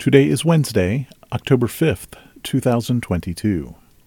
Today is Wednesday, October 5th, 2022.